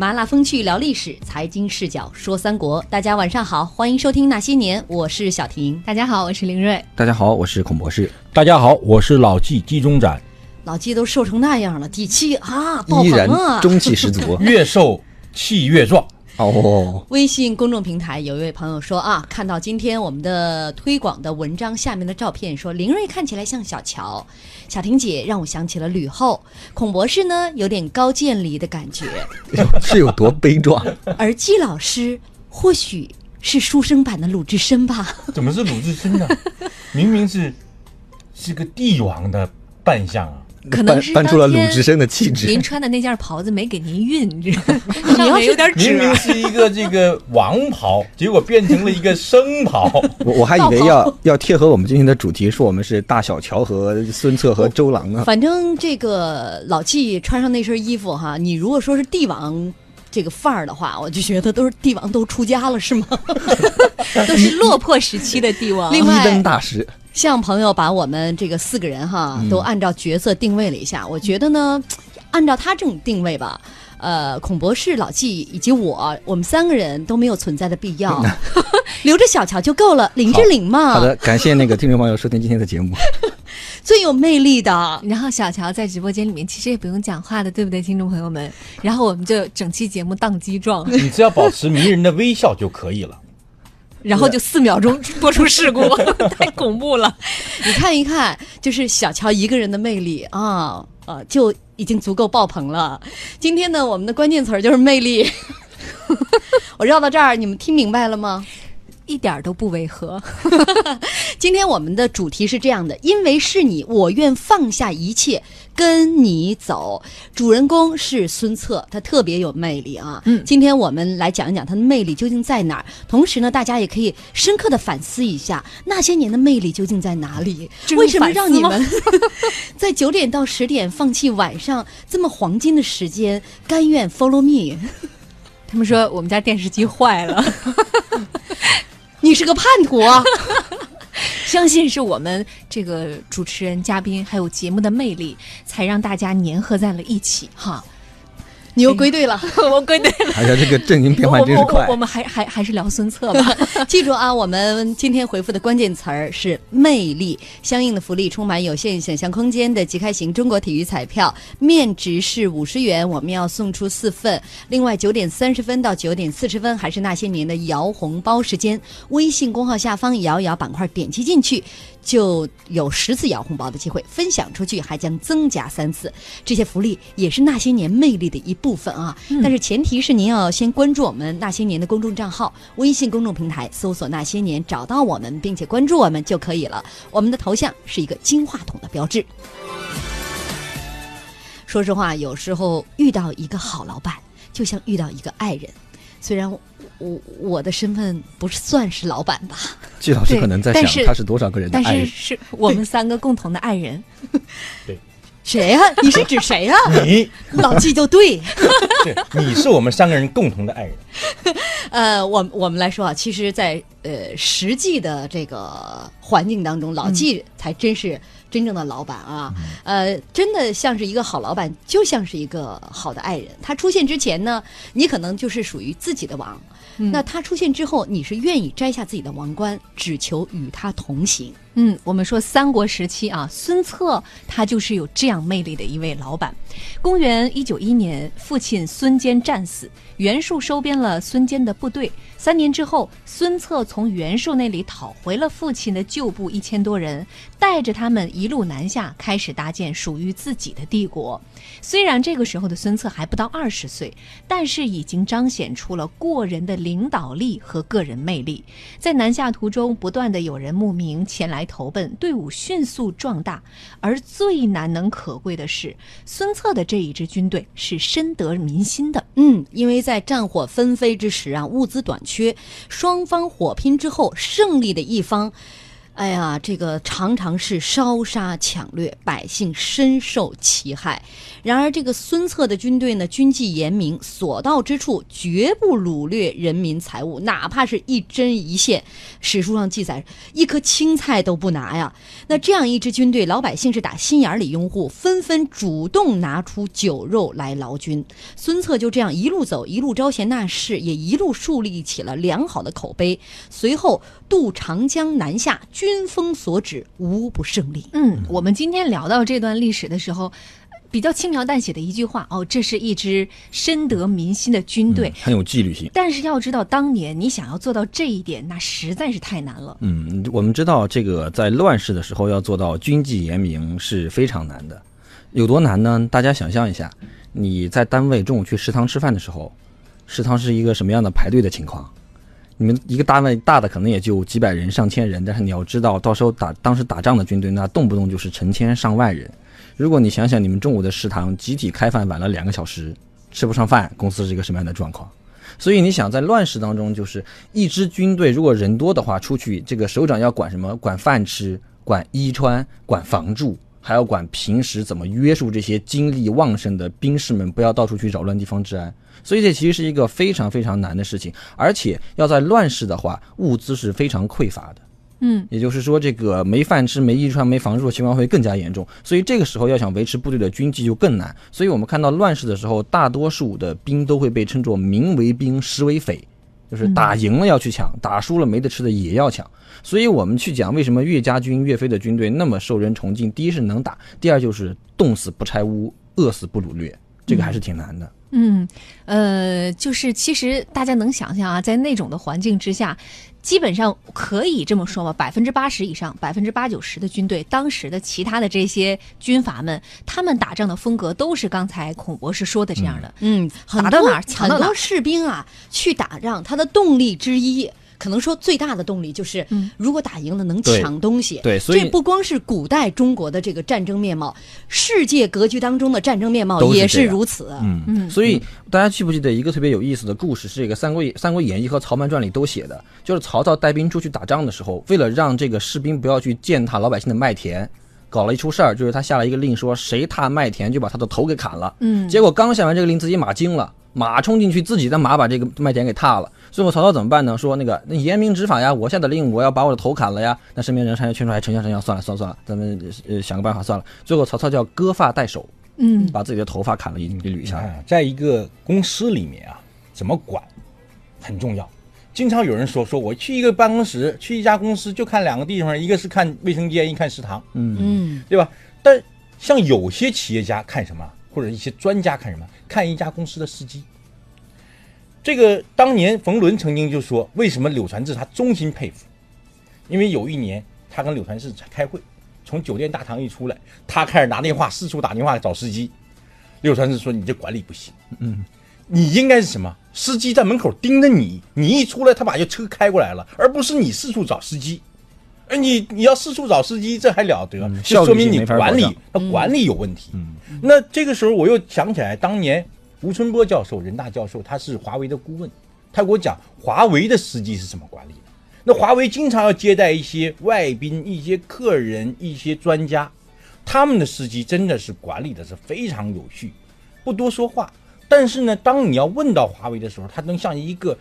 麻辣风趣聊历史，财经视角说三国。大家晚上好，欢迎收听那些年，我是小婷。大家好，我是林瑞。大家好，我是孔博士。大家好，我是老纪季中展。老纪都瘦成那样了，底气啊，爆依然棚啊！中气十足。越瘦气越壮。哦，微信公众平台有一位朋友说啊，看到今天我们的推广的文章下面的照片，说林瑞看起来像小乔，小婷姐让我想起了吕后，孔博士呢有点高渐离的感觉，是有多悲壮？而季老师或许是书生版的鲁智深吧？怎么是鲁智深呢？明明是是个帝王的扮相啊！可能是搬搬出了鲁智深的气质您。穿的那件袍子没给您熨，你知道吗？上面有点明明。是一个这个王袍，结果变成了一个生袍。我我还以为要要贴合我们今天的主题，说我们是大小乔和孙策和周郎呢。反正这个老纪穿上那身衣服哈，你如果说是帝王这个范儿的话，我就觉得都是帝王都出家了是吗？都是落魄时期的帝王。另外一灯大师，向朋友把我们这个四个人哈，都按照角色定位了一下。我觉得呢，按照他这种定位吧，呃，孔博士、老纪以及我，我们三个人都没有存在的必要，留着小乔就够了。林志玲嘛，好的，感谢那个听众朋友收听今天的节目。最有魅力的。然后小乔在直播间里面其实也不用讲话的，对不对，听众朋友们？然后我们就整期节目宕机状，你只要保持迷人的微笑就可以了。然后就四秒钟 播出事故，太恐怖了。你看一看，就是小乔一个人的魅力啊，呃，就已经足够爆棚了。今天呢，我们的关键词儿就是魅力。我绕到这儿，你们听明白了吗？一点儿都不违和。今天我们的主题是这样的：因为是你，我愿放下一切跟你走。主人公是孙策，他特别有魅力啊。嗯今天我们来讲一讲他的魅力究竟在哪儿。同时呢，大家也可以深刻的反思一下那些年的魅力究竟在哪里？为什么让你们 在九点到十点放弃晚上这么黄金的时间，甘愿 follow me？他们说我们家电视机坏了，你是个叛徒啊！相信是我们这个主持人、嘉宾还有节目的魅力，才让大家粘合在了一起哈。你又归队了。我归队了。哎呀，这个阵营变换真是快我我我。我们还还还是聊孙策吧。记住啊，我们今天回复的关键词儿是魅力，相应的福利充满有限想象空间的即开型中国体育彩票，面值是五十元，我们要送出四份。另外九点三十分到九点四十分还是那些年的摇红包时间，微信公号下方摇一摇板块点击进去。就有十次摇红包的机会，分享出去还将增加三次。这些福利也是那些年魅力的一部分啊。但是前提是您要先关注我们那些年的公众账号，微信公众平台搜索“那些年”，找到我们并且关注我们就可以了。我们的头像是一个金话筒的标志。说实话，有时候遇到一个好老板，就像遇到一个爱人。虽然我我我的身份不是算是老板吧，季老师可能在但是想他是多少个人的但是爱人。是我们三个共同的爱人。对谁呀、你是指谁呀、你，老季就对。对，你是我们三个人共同的爱人。呃，我我们来说啊，其实在，呃实际的这个环境当中，老季才真是真正的老板啊。呃，真的像是一个好老板，就像是一个好的爱人。他出现之前呢，你可能就是属于自己的王；嗯那他出现之后，你是愿意摘下自己的王冠，只求与他同行。嗯，我们说三国时期啊，孙策他就是有这样魅力的一位老板。公元一九一年，父亲孙坚战死，袁术收编了孙坚的部队。三年之后，孙策从袁术那里讨回了父亲的旧部一千多人，带着他们一路南下，开始搭建属于自己的帝国。虽然这个时候的孙策还不到二十岁，但是已经彰显出了过人的领导力和个人魅力。在南下途中，不断的有人慕名前来投奔，队伍迅速壮大。而最难能可贵的是，孙策的这一支军队是深得民心的。嗯，因为在战火纷飞之时啊，物资短缺，双方火拼之后，胜利的一方。哎呀，这个常常是烧杀抢掠，百姓深受其害。然而，这个孙策的军队呢，军纪严明，所到之处绝不掳掠人民财物，哪怕是一针一线。史书上记载，一颗青菜都不拿呀。那这样一支军队，老百姓是打心眼里拥护，纷纷主动拿出酒肉来劳军。孙策就这样一路走，一路招贤纳士，也一路树立起了良好的口碑。随后渡长江南下，军风所指，无不胜利。嗯，我们今天聊到这段历史的时候，比较轻描淡写的一句话哦，这是一支深得民心的军队。很有纪律性。但是要知道，当年你想要做到这一点，那实在是太难了。嗯，我们知道这个在乱世的时候要做到军纪严明是非常难的，有多难呢？大家想象一下，你在单位中午去食堂吃饭的时候，食堂是一个什么样的排队的情况？你们一个单位大的可能也就几百人、上千人，但是你要知道，到时候打当时打仗的军队，那动不动就是成千上万人。如果你想想你们中午的食堂集体开饭晚了两个小时，吃不上饭，公司是一个什么样的状况？所以你想在乱世当中，就是一支军队如果人多的话，出去这个首长要管什么？管饭吃，管衣穿，管房住，还要管平时怎么约束这些精力旺盛的兵士们，不要到处去扰乱地方治安。所以这其实是一个非常非常难的事情，而且要在乱世的话，物资是非常匮乏的。嗯，也就是说，这个没饭吃、没衣穿、没房住的情况会更加严重。所以这个时候要想维持部队的军纪就更难。所以我们看到乱世的时候，大多数的兵都会被称作民为兵，实为匪，就是打赢了要去抢，打输了没得吃的也要抢。所以我们去讲为什么岳家军、岳飞的军队那么受人崇敬，第一是能打，第二就是冻死不拆屋，饿死不掳掠，这个还是挺难的。嗯，呃，就是其实大家能想象啊，在那种的环境之下，基本上可以这么说吧，百分之八十以上，百分之八九十的军队，当时的其他的这些军阀们，他们打仗的风格都是刚才孔博士说的这样的。嗯，打到哪儿抢到哪儿很多士兵啊，去打仗，他的动力之一。可能说最大的动力就是，嗯如果打赢了能抢东西。对所以这不光是古代中国的这个战争面貌，世界格局当中的战争面貌也是如此。嗯嗯所以大家记不记得一个特别有意思的故事？是这个《三国演三国演义》和《曹瞒传》里都写的，就是曹操带兵出去打仗的时候，为了让这个士兵不要去践踏老百姓的麦田，搞了一出事儿，就是他下了一个令，说谁踏麦田就把他的头给砍了。嗯，结果刚下完这个令，自己马惊了，马冲进去，自己的马把这个麦田给踏了。最后曹操怎么办呢？说那个那严明执法呀，我下的令，我要把我的头砍了呀。那身边人劝说，哎，丞相丞相，算了算了算了，咱们呃想个办法算了。最后曹操叫割发代首，嗯把自己的头发砍了，一给捋下来。啊，在一个公司里面啊，怎么管很重要。经常有人说，说我去一个办公室，去一家公司就看两个地方，一个是看卫生间，一看食堂，嗯对吧？但像有些企业家看什么，或者一些专家看什么，看一家公司的司机。这个当年冯仑曾经就说，为什么柳传志他衷心佩服？因为有一年他跟柳传志开会，从酒店大堂一出来，他开始拿电话四处打电话找司机。柳传志说：“你这管理不行，嗯，你应该是什么？司机在门口盯着你，你一出来，他把这车开过来了，而不是你四处找司机。哎，你你要四处找司机，这还了得？嗯就说明你管理保障，那管理有问题。嗯那这个时候我又想起来，当年吴春波教授，人大教授，他是华为的顾问，他给我讲华为的司机是怎么管理的。那华为经常要接待一些外宾、一些客人、一些专家，他们的司机真的是管理的是非常有序，不多说话。但是呢，当你要问到华为的时候，他能像一个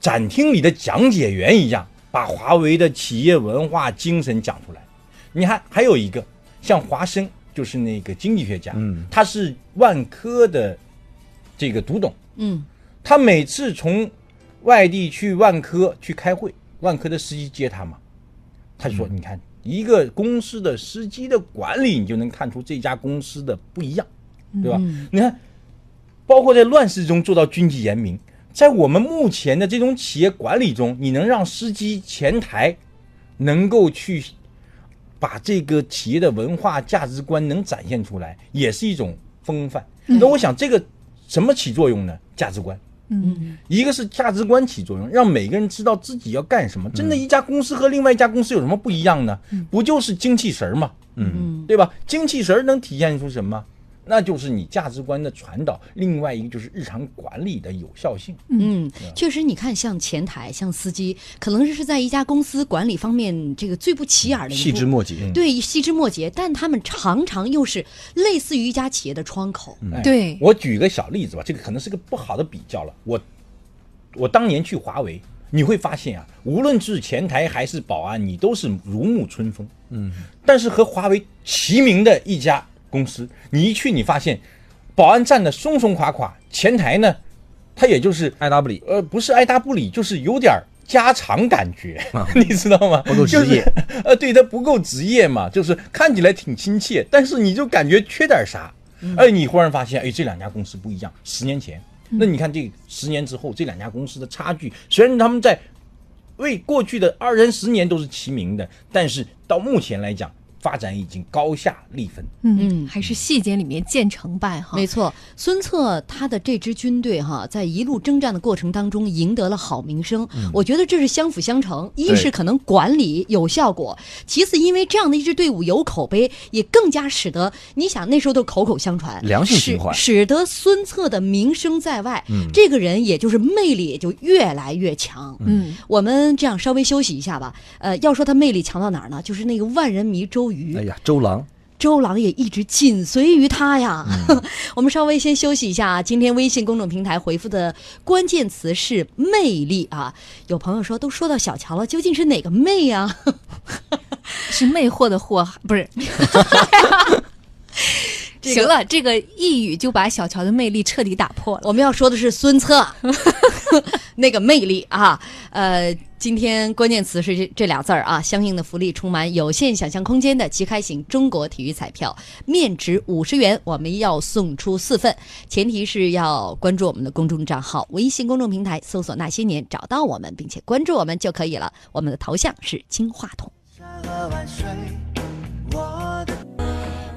展厅里的讲解员一样，把华为的企业文化精神讲出来。你看还有一个像华生，就是那个经济学家，嗯。他是万科的这个独董，嗯。他每次从外地去万科去开会，万科的司机接他嘛，他就说：“你看，一个公司的司机的管理，你就能看出这家公司的不一样，对吧？你看，包括在乱世中做到军纪严明，在我们目前的这种企业管理中，你能让司机前台能够去把这个企业的文化价值观能展现出来，也是一种风范。那我想这个什么起作用呢？价值观。嗯一个是价值观起作用，让每个人知道自己要干什么。真的，一家公司和另外一家公司有什么不一样呢？不就是精气神儿吗？嗯嗯对吧？精气神儿能体现出什么？那就是你价值观的传导，另外一个就是日常管理的有效性。嗯，确实，你看，像前台、像司机，可能是在一家公司管理方面这个最不起眼的一细枝末节。对细枝末节，但他们常常又是类似于一家企业的窗口。哎对我举个小例子吧，这个可能是个不好的比较了。我我当年去华为，你会发现啊，无论是前台还是保安，你都是如沐春风。嗯，但是和华为齐名的一家公司，你一去，你发现保安站的松松垮垮，前台呢，他也就是爱答不理，呃，不是爱答不理，就是有点儿家常感觉，你知道吗？不够职业就是，呃，对，他不够职业嘛，就是看起来挺亲切，但是你就感觉缺点啥。哎，你忽然发现，哎，这两家公司不一样。十年前，那你看这十年之后，这两家公司的差距，虽然他们在为过去的二三十年都是齐名的，但是到目前来讲，发展已经高下立分。嗯，还是细节里面见成败哈。没错，孙策他的这支军队哈，在一路征战的过程当中赢得了好名声。我觉得这是相辅相成，一是可能管理有效果，其次因为这样的一支队伍有口碑，也更加使得你想那时候都口口相传，良性循环使得孙策的名声在外，这个人也就是魅力也就越来越强。嗯，我们这样稍微休息一下吧。呃，要说他魅力强到哪儿呢？就是那个万人迷周瑜。哎呀，周郎，周郎也一直紧随于他呀。我们稍微先休息一下啊。今天微信公众平台回复的关键词是“魅力”啊。有朋友说，都说到小乔了，究竟是哪个魅呀、是魅惑的惑，不是。这个行了，这个一语就把小乔的魅力彻底打破了。我们要说的是孙策 那个魅力啊。呃，今天关键词是这这俩字儿啊，相应的福利充满有限想象空间的即开型中国体育彩票，面值五十元，我们要送出四份，前提是要关注我们的公众账号，微信公众平台搜索那些年，找到我们，并且关注我们就可以了。我们的头像是金话筒。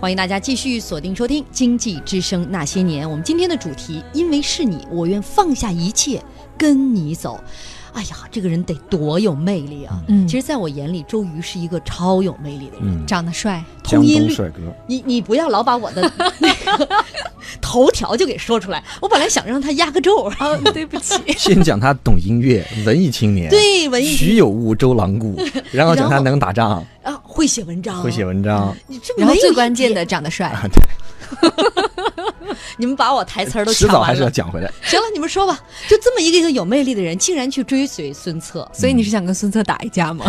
欢迎大家继续锁定收听《经济之声那些年》。我们今天的主题，因为是你，我愿放下一切跟你走。哎呀，这个人得多有魅力啊！嗯。其实，在我眼里，周瑜是一个超有魅力的人。嗯，长得帅，通音律帅哥，你你不要老把我的那个头条就给说出来。我本来想让他压个轴，哦，对不起，先讲他懂音乐，文艺青年，，对文艺徐有物，周郎顾，然后讲他能打仗，啊，会写文章，会写文章，你这然后最关键的长得帅，啊，对，你们把我台词儿都迟早还是要。讲回来。行了，你们说吧，就这么一个一个有魅力的人，竟然去追随孙策，所以你是想跟孙策打一架吗？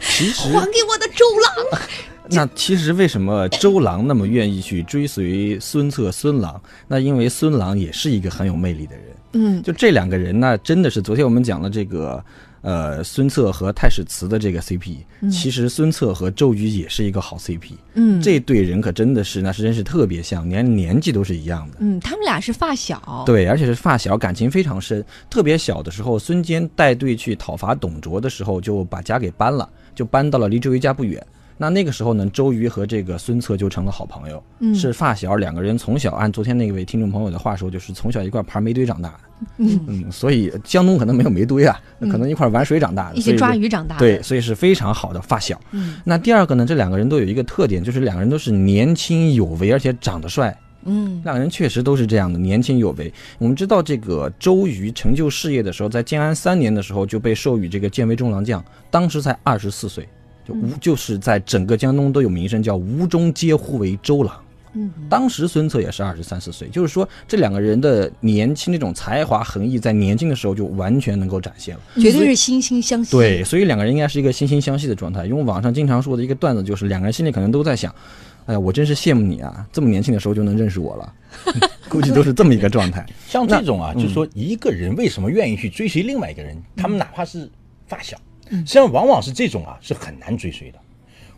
其实还给我的周郎。那其实为什么周郎那么愿意去追随孙策、孙郎？那因为孙郎也是一个很有魅力的人。嗯，就这两个人呢，真的是昨天我们讲了这个，呃，孙策和太史慈的这个 CP，、其实孙策和周瑜也是一个好 CP。嗯这对人可真的是那是真是特别像，连年纪都是一样的。嗯，他们俩是发小，对，而且是发小，感情非常深。特别小的时候，孙坚带队去讨伐董卓的时候，就把家给搬了，就搬到了离周瑜家不远。那那个时候呢，周瑜和这个孙策就成了好朋友，嗯是发小，两个人从小按昨天那位听众朋友的话说，就是从小一块爬煤堆长大的。嗯所以江东可能没有煤堆啊，可能一块玩水长大的，一起抓鱼长大的。对，所以是非常好的发小。嗯，那第二个呢，这两个人都有一个特点，就是两个人都是年轻有为，而且长得帅。嗯，两个人确实都是这样的，年轻有为。我们知道，这个周瑜成就事业的时候，在建安三年的时候就被授予这个建威中郎将，当时才二十四岁，就无、就是在整个江东都有名声，叫吴中皆呼为周郎。嗯，当时孙策也是二十三四岁，就是说这两个人的年轻那种才华横溢，在年轻的时候就完全能够展现了。绝对是惺惺相惜。对，所以两个人应该是一个惺惺相惜的状态。因为网上经常说的一个段子，就是两个人心里可能都在想：“哎呀，我真是羡慕你啊，这么年轻的时候就能认识我了。”估计都是这么一个状态。像这种啊，那就是说一个人为什么愿意去追随另外一个人，他们哪怕是发小，实际上往往是这种啊，是很难追随的。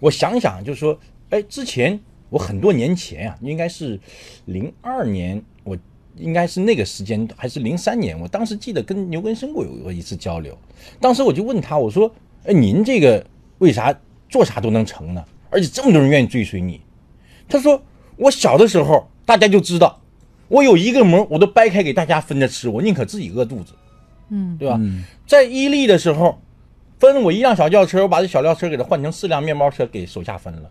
我想想，就是说，哎，之前我很多年前啊，应该是零二年，我应该是那个时间，还是零三年，我当时记得跟牛根生过有过一次交流，当时我就问他，我说，哎，您这个为啥做啥都能成呢？而且这么多人愿意追随你？他说，我小的时候大家就知道。我有一个馍，我都掰开给大家分着吃，我宁可自己饿肚子，嗯，对吧？在伊利的时候，分我一辆小轿车，我把这小轿车给它换成四辆面包车给手下分了，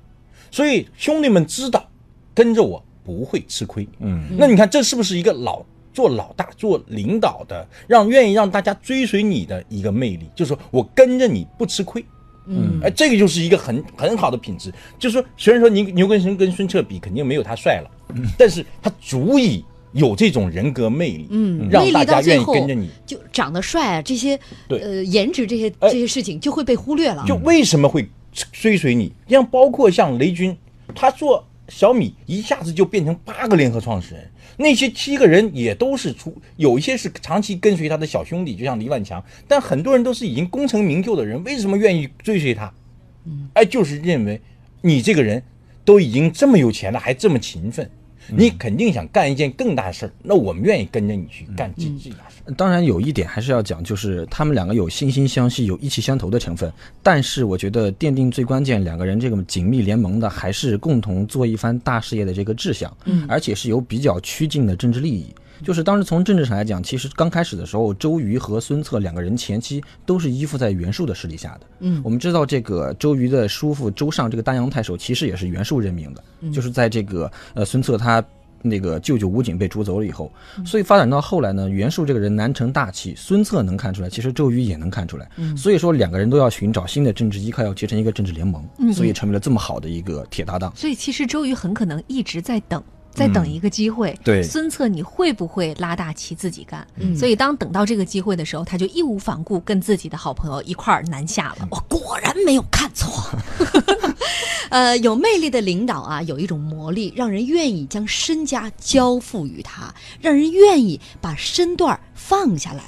所以兄弟们知道跟着我不会吃亏。嗯，那你看这是不是一个老做老大、做领导的，让愿意让大家追随你的一个魅力？就是说我跟着你不吃亏。嗯哎，这个就是一个很很好的品质。就是说，虽然说牛牛根生跟孙策比，肯定没有他帅了，但是他足以有这种人格魅力，嗯，让大家愿意跟着你。就长得帅啊，这些对呃颜值这些哎这些事情就会被忽略了。就为什么会追随你？像包括像雷军，他做小米一下子就变成八个联合创始人，那些七个人也都是出，有一些是长期跟随他的小兄弟，就像李万强，但很多人都是已经功成名就的人，为什么愿意追随他？嗯，哎，就是认为你这个人都已经这么有钱了，还这么勤奋。你肯定想干一件更大的事儿，那我们愿意跟着你去干这这大事儿。当然有一点还是要讲，就是他们两个有惺惺相惜、有意气相投的成分。但是我觉得奠定最关键两个人这个紧密联盟的，还是共同做一番大事业的这个志向，嗯，而且是有比较趋近的政治利益。就是当时从政治上来讲，其实刚开始的时候，周瑜和孙策两个人前期都是依附在袁术的势力下的。嗯我们知道这个周瑜的叔父周尚这个丹阳太守，其实也是袁术任命的，嗯就是在这个呃孙策他。那个舅舅吴景被逐走了以后，所以发展到后来呢，袁术这个人难成大器，孙策能看出来，其实周瑜也能看出来，所以说两个人都要寻找新的政治依靠，要结成一个政治联盟，所以成为了这么好的一个铁搭档。所以其实周瑜很可能一直在等。在等一个机会，对孙策你会不会拉大旗自己干？嗯所以当等到这个机会的时候，他就义无反顾跟自己的好朋友一块儿南下了。我果然没有看错。呃，有魅力的领导啊，有一种魔力，让人愿意将身家交付于他，让人愿意把身段放下来。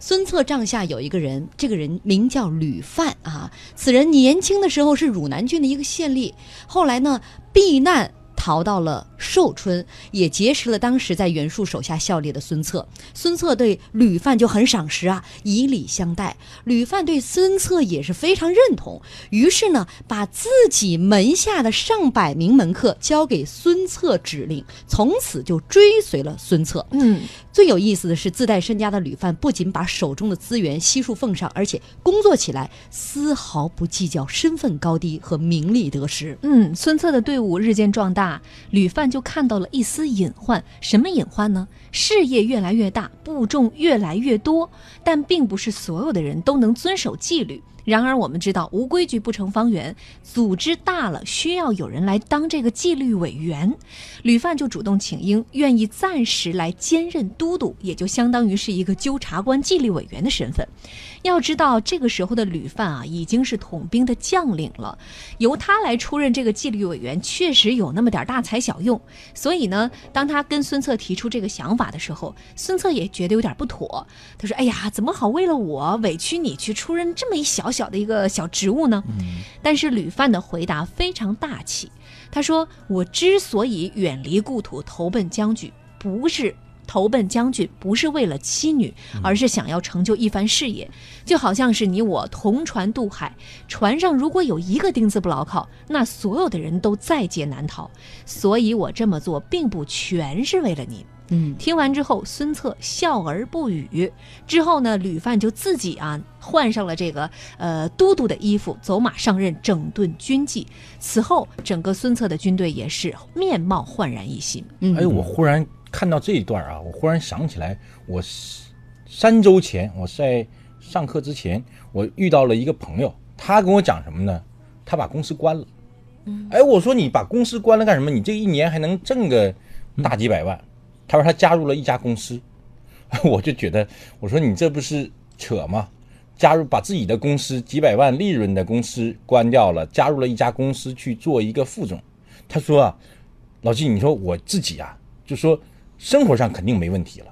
孙策帐下有一个人，这个人名叫吕范啊。此人年轻的时候是汝南郡的一个县吏，后来呢避难逃到了寿春，也结识了当时在袁术手下效力的孙策。孙策对吕范就很赏识啊，以礼相待。吕范对孙策也是非常认同，于是呢，把自己门下的上百名门客交给孙策指令，从此就追随了孙策。嗯，最有意思的是，自带身家的吕范不仅把手中的资源悉数奉上，而且工作起来丝毫不计较身份高低和名利得失。嗯，孙策的队伍日渐壮大，吕范就看到了一丝隐患。什么隐患呢？事业越来越大，部众越来越多，但并不是所有的人都能遵守纪律。然而，我们知道无规矩不成方圆，组织大了需要有人来当这个纪律委员。吕范就主动请缨，愿意暂时来兼任都督，也就相当于是一个纠察官、纪律委员的身份。要知道，这个时候的吕范啊，已经是统兵的将领了，由他来出任这个纪律委员，确实有那么点大材小用。所以呢，当他跟孙策提出这个想法的时候，孙策也觉得有点不妥。他说：“哎呀，怎么好为了我委屈你去出任这么一小小的一个小职务呢？”但是吕范的回答非常大气，他说：“我之所以远离故土投奔将军，不是。”投奔将军不是为了妻女，而是想要成就一番事业，就好像是你我同船渡海，船上如果有一个钉子不牢靠，那所有的人都在劫难逃。所以我这么做并不全是为了您。嗯，听完之后，孙策笑而不语。之后呢，吕范就自己啊换上了这个呃都督的衣服，走马上任，整顿军纪。此后，整个孙策的军队也是面貌焕然一新。嗯哎，我忽然看到这一段啊，我忽然想起来，我三周前我在上课之前，我遇到了一个朋友，他跟我讲什么呢？他把公司关了。哎，我说你把公司关了干什么？你这一年还能挣个大几百万？他说他加入了一家公司，我就觉得，我说你这不是扯吗？加入把自己的公司几百万利润的公司关掉了，加入了一家公司去做一个副总。他说啊，老季，你说我自己啊，就说生活上肯定没问题了。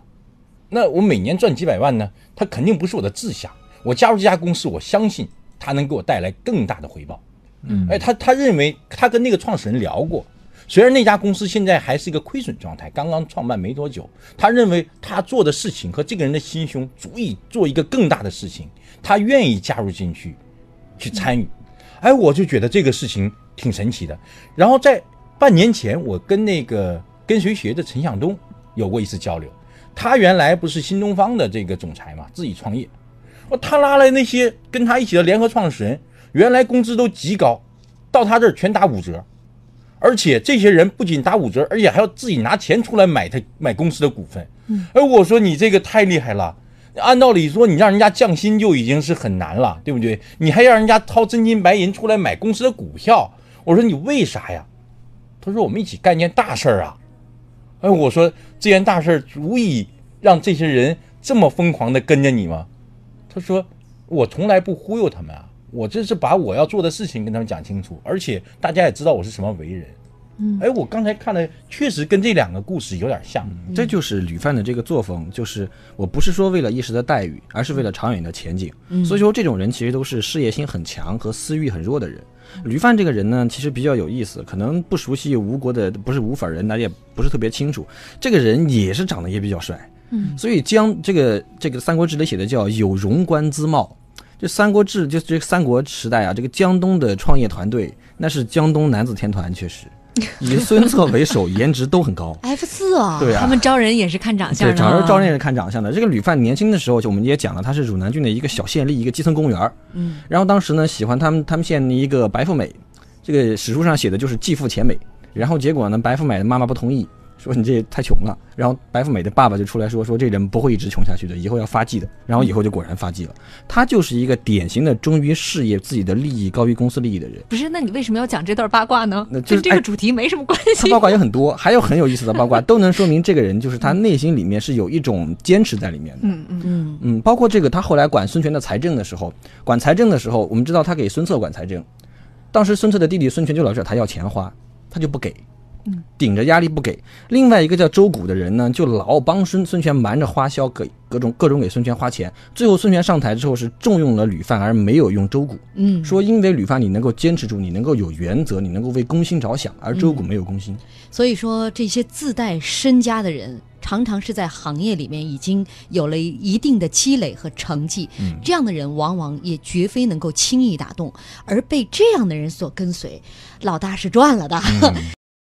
那我每年赚几百万呢？他肯定不是我的志向。我加入这家公司，我相信他能给我带来更大的回报。嗯，哎，他他认为他跟那个创始人聊过，虽然那家公司现在还是一个亏损状态，刚刚创办没多久，他认为他做的事情和这个人的心胸足以做一个更大的事情，他愿意加入进去，去参与。哎，我就觉得这个事情挺神奇的。然后在半年前，我跟那个跟谁学的陈向东有过一次交流。他原来不是新东方的这个总裁嘛，自己创业。哦，他拉来那些跟他一起的联合创始人，原来工资都极高，到他这儿全打五折。而且这些人不仅打五折，而且还要自己拿钱出来买他买公司的股份。而我说你这个太厉害了。按道理说，你让人家降薪就已经是很难了，对不对？你还让人家掏真金白银出来买公司的股票，我说你为啥呀？他说我们一起干件大事儿啊。哎，我说这件大事儿足以让这些人这么疯狂的跟着你吗？他说我从来不忽悠他们啊，我这是把我要做的事情跟他们讲清楚，而且大家也知道我是什么为人。嗯，哎，我刚才看了，确实跟这两个故事有点像。这就是吕范的这个作风，就是我不是说为了一时的待遇，而是为了长远的前景。所以说，这种人其实都是事业心很强和私欲很弱的人。吕范这个人呢，其实比较有意思，可能不熟悉吴国的不是吴法人，那也不是特别清楚。这个人也是长得也比较帅，嗯，所以江这个这个《三国志》里写的叫有荣官姿貌。这《三国志》就这三国时代啊，这个江东的创业团队那是江东男子天团，确实。以孙策为首，颜值都很高。F 四啊，对啊，他们招人也是看长相。对，招人招人也是看长相的。这个吕范年轻的时候，就我们也讲了，他是汝南郡的一个小县吏，一个基层公务员。嗯，然后当时呢，喜欢他们他们县的一个白富美，这个史书上写的就是继父钱美。然后结果呢，白富美的妈妈不同意。说你这太穷了，然后白富美的爸爸就出来说说这人不会一直穷下去的，以后要发迹的。然后以后就果然发迹了。他就是一个典型的忠于事业、自己的利益高于公司利益的人。不是，那你为什么要讲这段八卦呢？那跟这个主题没什么关系。他八卦也很多，还有很有意思的八卦，都能说明这个人就是他内心里面是有一种坚持在里面的。嗯嗯嗯嗯，包括这个他后来管孙权的财政的时候，管财政的时候，我们知道他给孙策管财政，当时孙策的弟弟孙权就老找他要钱花，他就不给。顶着压力不给，另外一个叫周谷的人呢，就老帮孙孙权瞒着花销，给各种各种给孙权花钱。最后孙权上台之后是重用了吕范，而没有用周谷。嗯，说因为吕范你能够坚持住，你能够有原则，你能够为公心着想，而周谷没有公心。所以说这些自带身家的人，常常是在行业里面已经有了一定的积累和成绩。嗯，这样的人往往也绝非能够轻易打动，而被这样的人所跟随，老大是赚了的。